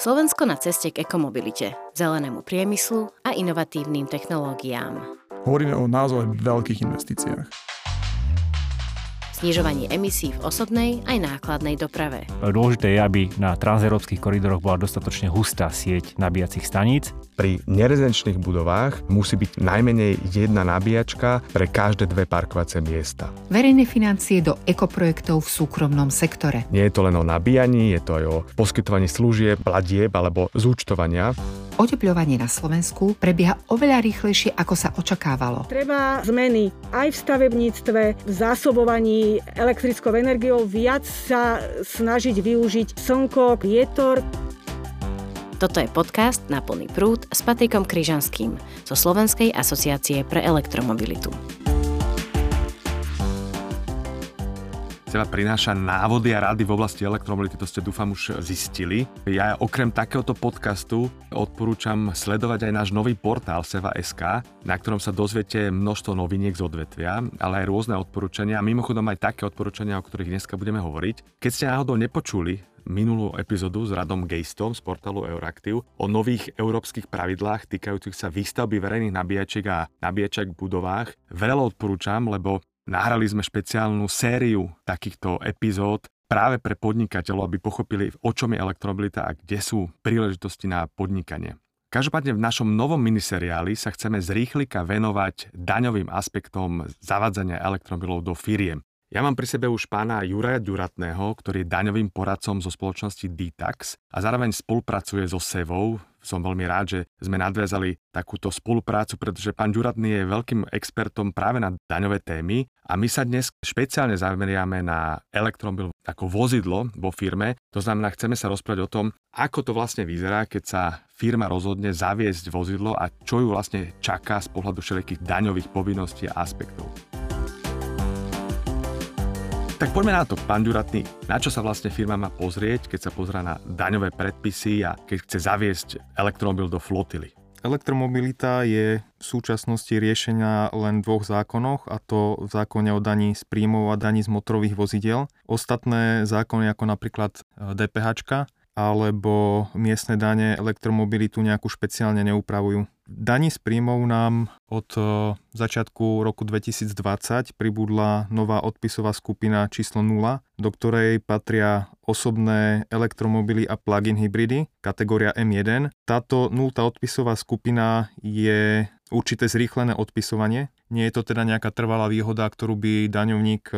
Slovensko na ceste k ekomobilite, zelenému priemyslu a inovatívnym technológiám. Hovoríme o naozaj veľkých investíciách znižovaní emisí v osobnej aj nákladnej doprave. Dôležité je, aby na transeurópskych koridoroch bola dostatočne hustá sieť nabíjacích staníc. Pri nerezidenčných budovách musí byť najmenej jedna nabíjačka pre každé dve parkovacie miesta. Verejné financie do ekoprojektov v súkromnom sektore. Nie je to len o nabíjaní, je to aj o poskytovaní služieb, platieb alebo zúčtovania oteplovanie na Slovensku prebieha oveľa rýchlejšie, ako sa očakávalo. Treba zmeny aj v stavebníctve, v zásobovaní elektrickou energiou, viac sa snažiť využiť slnko, vietor. Toto je podcast na plný prúd s Patrikom Kryžanským zo Slovenskej asociácie pre elektromobilitu. Teba prináša návody a rady v oblasti elektromobility, to ste dúfam už zistili. Ja okrem takéhoto podcastu odporúčam sledovať aj náš nový portál Seva.sk, na ktorom sa dozviete množstvo noviniek z odvetvia, ale aj rôzne odporúčania a mimochodom aj také odporúčania, o ktorých dneska budeme hovoriť. Keď ste náhodou nepočuli minulú epizódu s Radom Gejstom z portálu Euraktiv o nových európskych pravidlách týkajúcich sa výstavby verejných nabíjačiek a nabíjačiek v budovách. Veľa odporúčam, lebo Nahrali sme špeciálnu sériu takýchto epizód práve pre podnikateľov, aby pochopili, o čom je elektromobilita a kde sú príležitosti na podnikanie. Každopádne v našom novom miniseriáli sa chceme z rýchlika venovať daňovým aspektom zavádzania elektromobilov do firiem. Ja mám pri sebe už pána Juraja Duratného, ktorý je daňovým poradcom zo spoločnosti Ditax a zároveň spolupracuje so Sevou. Som veľmi rád, že sme nadviazali takúto spoluprácu, pretože pán Duratný je veľkým expertom práve na daňové témy a my sa dnes špeciálne zameriame na elektromobil ako vozidlo vo firme. To znamená, chceme sa rozprávať o tom, ako to vlastne vyzerá, keď sa firma rozhodne zaviesť vozidlo a čo ju vlastne čaká z pohľadu všetkých daňových povinností a aspektov. Tak poďme na to, pán Duratný. Na čo sa vlastne firma má pozrieť, keď sa pozrá na daňové predpisy a keď chce zaviesť elektromobil do flotily? Elektromobilita je v súčasnosti riešená len v dvoch zákonoch, a to v zákone o daní z príjmov a daní z motorových vozidel. Ostatné zákony, ako napríklad DPH alebo miestne dane elektromobilitu nejakú špeciálne neupravujú. Daní z príjmov nám od e, začiatku roku 2020 pribudla nová odpisová skupina číslo 0, do ktorej patria osobné elektromobily a plug-in hybridy, kategória M1. Táto nultá odpisová skupina je určité zrýchlené odpisovanie. Nie je to teda nejaká trvalá výhoda, ktorú by daňovník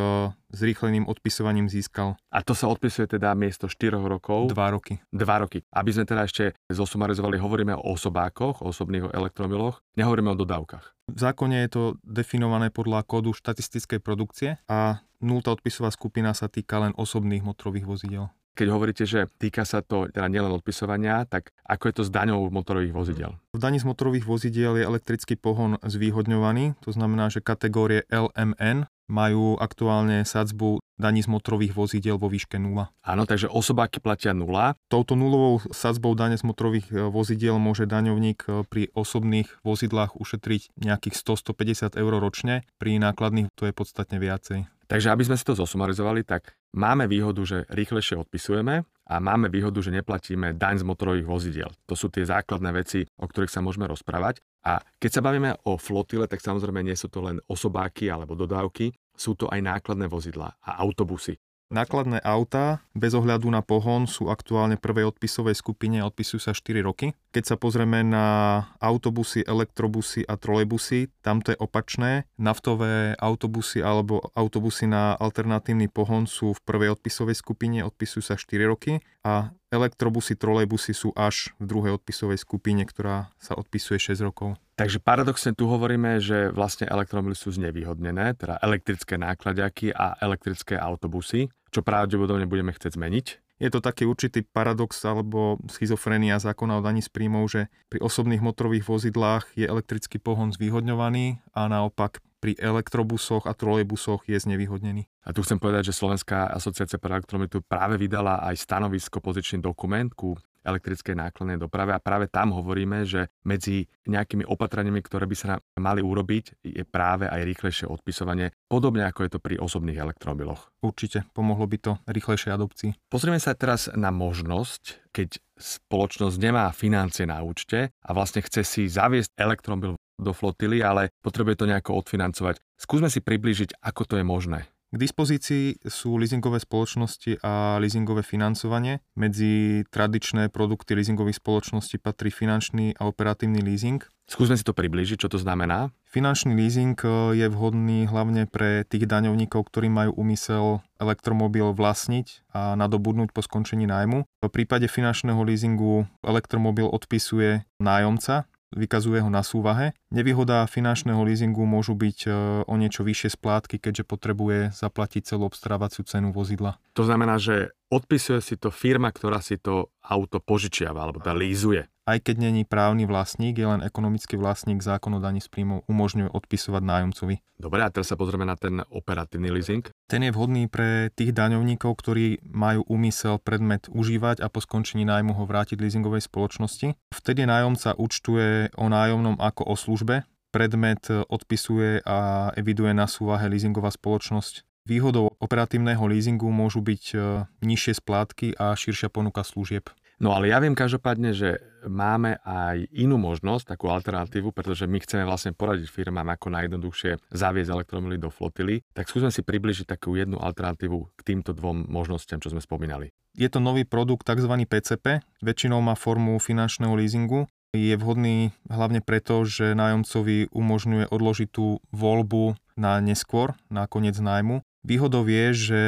zrýchleným odpisovaním získal. A to sa odpisuje teda miesto 4 rokov? 2 roky. 2 roky. Aby sme teda ešte zosumarizovali, hovoríme o osobákoch, o osobných elektromobiloch, nehovoríme o dodávkach. V zákone je to definované podľa kódu štatistickej produkcie a nultá odpisová skupina sa týka len osobných motorových vozidel. Keď hovoríte, že týka sa to teda nielen odpisovania, tak ako je to s daňou motorových vozidel? V daní z motorových vozidiel je elektrický pohon zvýhodňovaný, to znamená, že kategórie LMN majú aktuálne sadzbu daní z motorových vozidiel vo výške 0. Áno, takže osobáky platia 0. Touto nulovou sadzbou dane z motorových e, vozidiel môže daňovník e, pri osobných vozidlách ušetriť nejakých 100-150 eur ročne, pri nákladných to je podstatne viacej. Takže aby sme si to zosumarizovali, tak máme výhodu, že rýchlejšie odpisujeme a máme výhodu, že neplatíme daň z motorových vozidiel. To sú tie základné veci, o ktorých sa môžeme rozprávať. A keď sa bavíme o flotile, tak samozrejme nie sú to len osobáky alebo dodávky, sú to aj nákladné vozidlá a autobusy. Nákladné autá bez ohľadu na pohon sú aktuálne prvej odpisovej skupine a odpisujú sa 4 roky. Keď sa pozrieme na autobusy, elektrobusy a trolejbusy, tam to je opačné. Naftové autobusy alebo autobusy na alternatívny pohon sú v prvej odpisovej skupine, odpisujú sa 4 roky a elektrobusy, trolejbusy sú až v druhej odpisovej skupine, ktorá sa odpisuje 6 rokov. Takže paradoxne tu hovoríme, že vlastne elektromobily sú znevýhodnené, teda elektrické nákladiaky a elektrické autobusy, čo pravdepodobne budeme chcieť zmeniť. Je to taký určitý paradox alebo schizofrenia zákona o daní z príjmov, že pri osobných motorových vozidlách je elektrický pohon zvýhodňovaný a naopak pri elektrobusoch a trolejbusoch je znevýhodnený. A tu chcem povedať, že Slovenská asociácia pre elektromobilitu práve vydala aj stanovisko, pozičný dokument ku elektrickej nákladnej doprave a práve tam hovoríme, že medzi nejakými opatreniami, ktoré by sa mali urobiť, je práve aj rýchlejšie odpisovanie, podobne ako je to pri osobných elektromobiloch. Určite, pomohlo by to rýchlejšej adopcii. Pozrieme sa teraz na možnosť, keď spoločnosť nemá financie na účte a vlastne chce si zaviesť elektromobil do flotily, ale potrebuje to nejako odfinancovať. Skúsme si priblížiť, ako to je možné. K dispozícii sú leasingové spoločnosti a leasingové financovanie. Medzi tradičné produkty leasingových spoločností patrí finančný a operatívny leasing. Skúsme si to priblížiť, čo to znamená. Finančný leasing e, je vhodný hlavne pre tých daňovníkov, ktorí majú úmysel elektromobil vlastniť a nadobudnúť po skončení nájmu. V prípade finančného leasingu elektromobil odpisuje nájomca, vykazuje ho na súvahe. Nevýhoda finančného leasingu môžu byť e, o niečo vyššie splátky, keďže potrebuje zaplatiť celú obstarávaciu cenu vozidla. To znamená, že odpisuje si to firma, ktorá si to auto požičiava alebo tá lízuje. Aj keď není právny vlastník, je len ekonomický vlastník, zákon o daní z príjmov umožňuje odpisovať nájomcovi. Dobre, a teraz sa pozrieme na ten operatívny leasing. Ten je vhodný pre tých daňovníkov, ktorí majú úmysel predmet užívať a po skončení nájmu ho vrátiť leasingovej spoločnosti. Vtedy nájomca účtuje o nájomnom ako o službe, predmet odpisuje a eviduje na súvahe leasingová spoločnosť. Výhodou operatívneho leasingu môžu byť e, nižšie splátky a širšia ponuka služieb. No ale ja viem každopádne, že máme aj inú možnosť, takú alternatívu, pretože my chceme vlastne poradiť firmám, ako najjednoduchšie zaviesť elektromily do flotily. Tak skúsme si približiť takú jednu alternatívu k týmto dvom možnostiam, čo sme spomínali. Je to nový produkt tzv. PCP, väčšinou má formu finančného leasingu. Je vhodný hlavne preto, že nájomcovi umožňuje odložiť tú voľbu na neskôr, na koniec nájmu Výhodou je, že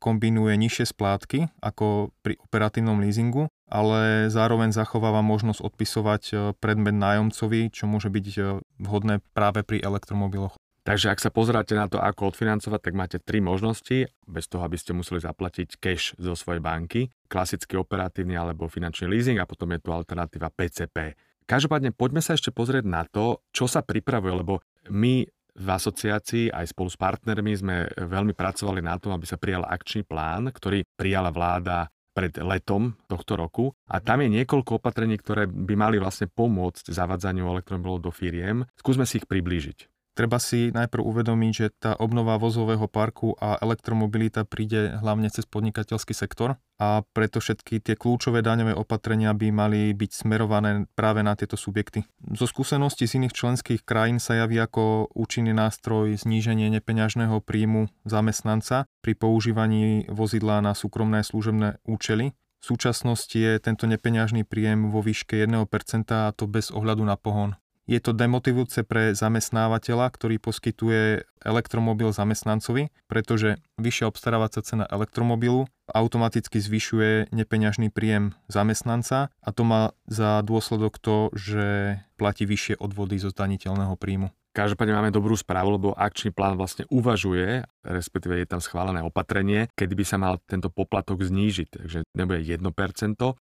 kombinuje nižšie splátky ako pri operatívnom leasingu, ale zároveň zachováva možnosť odpisovať e, predmet nájomcovi, čo môže byť e, vhodné práve pri elektromobiloch. Takže ak sa pozeráte na to, ako odfinancovať, tak máte tri možnosti, bez toho, aby ste museli zaplatiť cash zo svojej banky, klasický operatívny alebo finančný leasing a potom je tu alternatíva PCP. Každopádne poďme sa ešte pozrieť na to, čo sa pripravuje, lebo my v asociácii aj spolu s partnermi sme veľmi pracovali na tom, aby sa prijal akčný plán, ktorý prijala vláda pred letom tohto roku a tam je niekoľko opatrení, ktoré by mali vlastne pomôcť zavadzaniu elektromobilov do firiem. Skúsme si ich priblížiť. Treba si najprv uvedomiť, že tá obnova vozového parku a elektromobilita príde hlavne cez podnikateľský sektor a preto všetky tie kľúčové daňové opatrenia by mali byť smerované práve na tieto subjekty. Zo skúseností z iných členských krajín sa javí ako účinný nástroj zníženie nepeňažného príjmu zamestnanca pri používaní vozidla na súkromné služebné účely. V súčasnosti je tento nepeňažný príjem vo výške 1% a to bez ohľadu na pohon. Je to demotivujúce pre zamestnávateľa, ktorý poskytuje elektromobil zamestnancovi, pretože vyššia obstarávacia cena elektromobilu automaticky zvyšuje nepeňažný príjem zamestnanca a to má za dôsledok to, že platí vyššie odvody zo zdaniteľného príjmu. Každopádne máme dobrú správu, lebo akčný plán vlastne uvažuje, respektíve je tam schválené opatrenie, kedy by sa mal tento poplatok znížiť. Takže nebude 1%,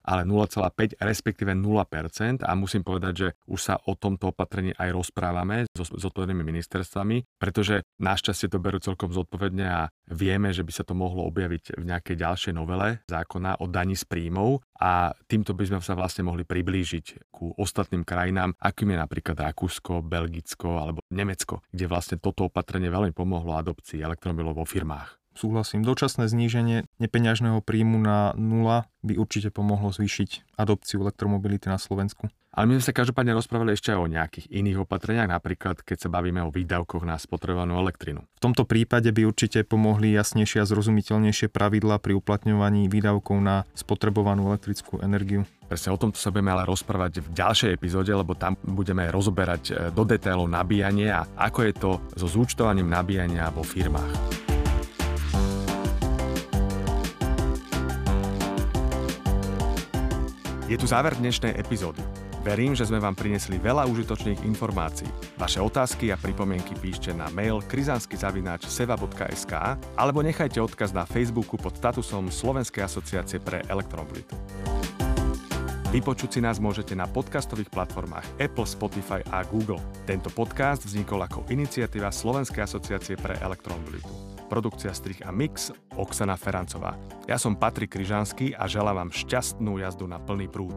ale 0,5, respektíve 0%. A musím povedať, že už sa o tomto opatrení aj rozprávame so zodpovednými ministerstvami, pretože našťastie to berú celkom zodpovedne a vieme, že by sa to mohlo objaviť v nejakej ďalšej novele zákona o daní z príjmov a týmto by sme sa vlastne mohli priblížiť ku ostatným krajinám, akým je napríklad Rakúsko, Belgicko alebo Nemecko, kde vlastne toto opatrenie veľmi pomohlo adopcii elektromobilov vo firmách. Súhlasím, dočasné zníženie nepeňažného príjmu na nula by určite pomohlo zvýšiť adopciu elektromobility na Slovensku. Ale my sme sa každopádne rozprávali ešte aj o nejakých iných opatreniach, napríklad keď sa bavíme o výdavkoch na spotrebovanú elektrinu. V tomto prípade by určite pomohli jasnejšie a zrozumiteľnejšie pravidla pri uplatňovaní výdavkov na spotrebovanú elektrickú energiu. Presne o tomto sa budeme ale rozprávať v ďalšej epizóde, lebo tam budeme rozoberať e, do detailov nabíjanie a ako je to so zúčtovaním nabíjania vo firmách. Je tu záver dnešnej epizódy. Verím, že sme vám prinesli veľa užitočných informácií. Vaše otázky a pripomienky píšte na mail krizanský.seva.sk alebo nechajte odkaz na Facebooku pod statusom Slovenskej asociácie pre elektromobilitu. Vypočuť si nás môžete na podcastových platformách Apple, Spotify a Google. Tento podcast vznikol ako iniciatíva Slovenskej asociácie pre elektromobilitu. Produkcia strich a mix Oksana Ferancová. Ja som Patrik Kryžanský a želám vám šťastnú jazdu na plný prúd.